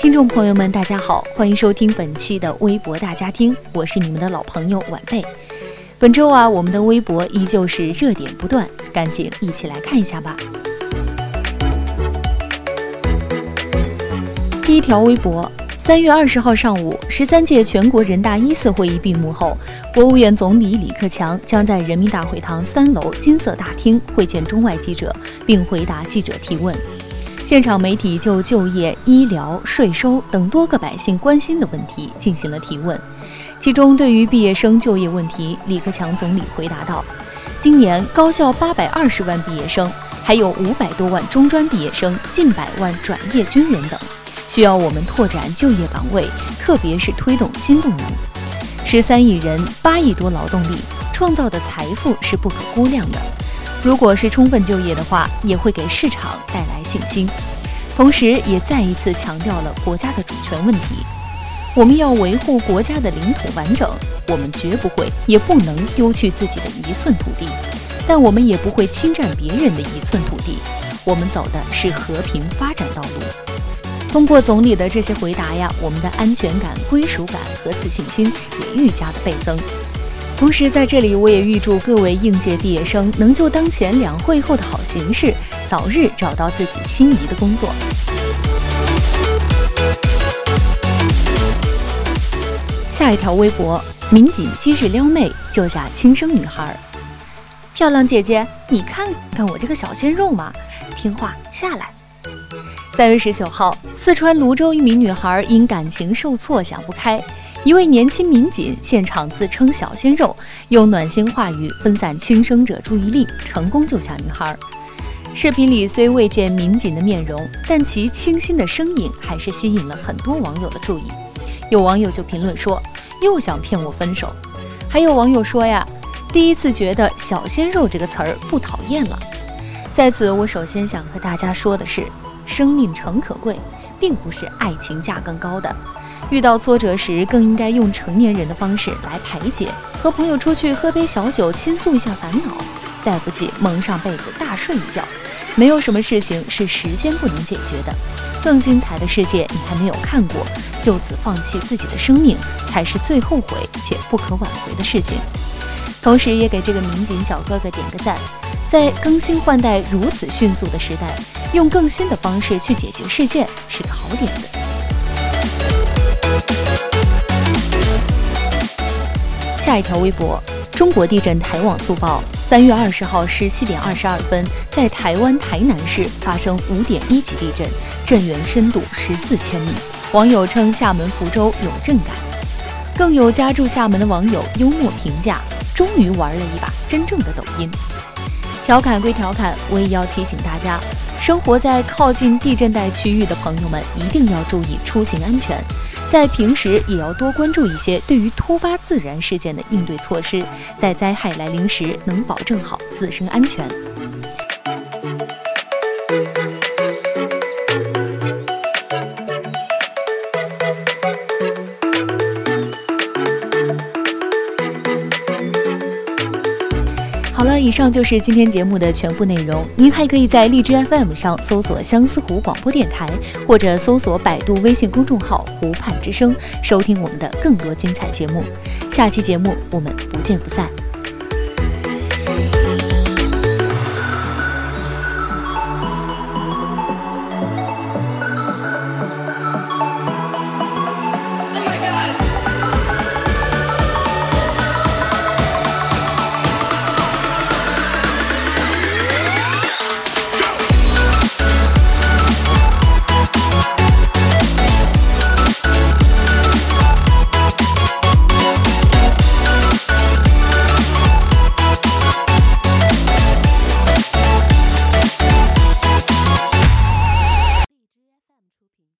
听众朋友们，大家好，欢迎收听本期的微博大家听，我是你们的老朋友晚辈。本周啊，我们的微博依旧是热点不断，赶紧一起来看一下吧。第一条微博：三月二十号上午，十三届全国人大一次会议闭幕后，国务院总理李克强将在人民大会堂三楼金色大厅会见中外记者，并回答记者提问。现场媒体就就业、医疗、税收等多个百姓关心的问题进行了提问。其中，对于毕业生就业问题，李克强总理回答道：“今年高校八百二十万毕业生，还有五百多万中专毕业生，近百万转业军人等，需要我们拓展就业岗位，特别是推动新动能。十三亿人，八亿多劳动力，创造的财富是不可估量的。如果是充分就业的话，也会给市场带来信心，同时也再一次强调了国家的主权问题。”我们要维护国家的领土完整，我们绝不会也不能丢去自己的一寸土地，但我们也不会侵占别人的一寸土地。我们走的是和平发展道路。通过总理的这些回答呀，我们的安全感、归属感和自信心也愈加的倍增。同时，在这里我也预祝各位应届毕业生能就当前两会后的好形势，早日找到自己心仪的工作。下一条微博：民警今日撩妹救下亲生女孩。漂亮姐姐，你看看我这个小鲜肉嘛，听话下来。三月十九号，四川泸州一名女孩因感情受挫想不开，一位年轻民警现场自称小鲜肉，用暖心话语分散轻生者注意力，成功救下女孩。视频里虽未见民警的面容，但其清新的身影还是吸引了很多网友的注意。有网友就评论说：“又想骗我分手。”还有网友说呀：“第一次觉得‘小鲜肉’这个词儿不讨厌了。”在此，我首先想和大家说的是，生命诚可贵，并不是爱情价更高的。遇到挫折时，更应该用成年人的方式来排解，和朋友出去喝杯小酒，倾诉一下烦恼，再不济蒙上被子大睡一觉。没有什么事情是时间不能解决的，更精彩的世界你还没有看过，就此放弃自己的生命，才是最后悔且不可挽回的事情。同时，也给这个民警小哥哥点个赞，在更新换代如此迅速的时代，用更新的方式去解决事件是个好点子。下一条微博：中国地震台网速报。三月二十号十七点二十二分，在台湾台南市发生五点一级地震，震源深度十四千米。网友称厦门福州有震感，更有家住厦门的网友幽默评价：“终于玩了一把真正的抖音。”调侃归调侃，我也要提醒大家，生活在靠近地震带区域的朋友们一定要注意出行安全。在平时也要多关注一些对于突发自然事件的应对措施，在灾害来临时能保证好自身安全。以上就是今天节目的全部内容。您还可以在荔枝 FM 上搜索相思湖广播电台，或者搜索百度微信公众号“湖畔之声”，收听我们的更多精彩节目。下期节目我们不见不散。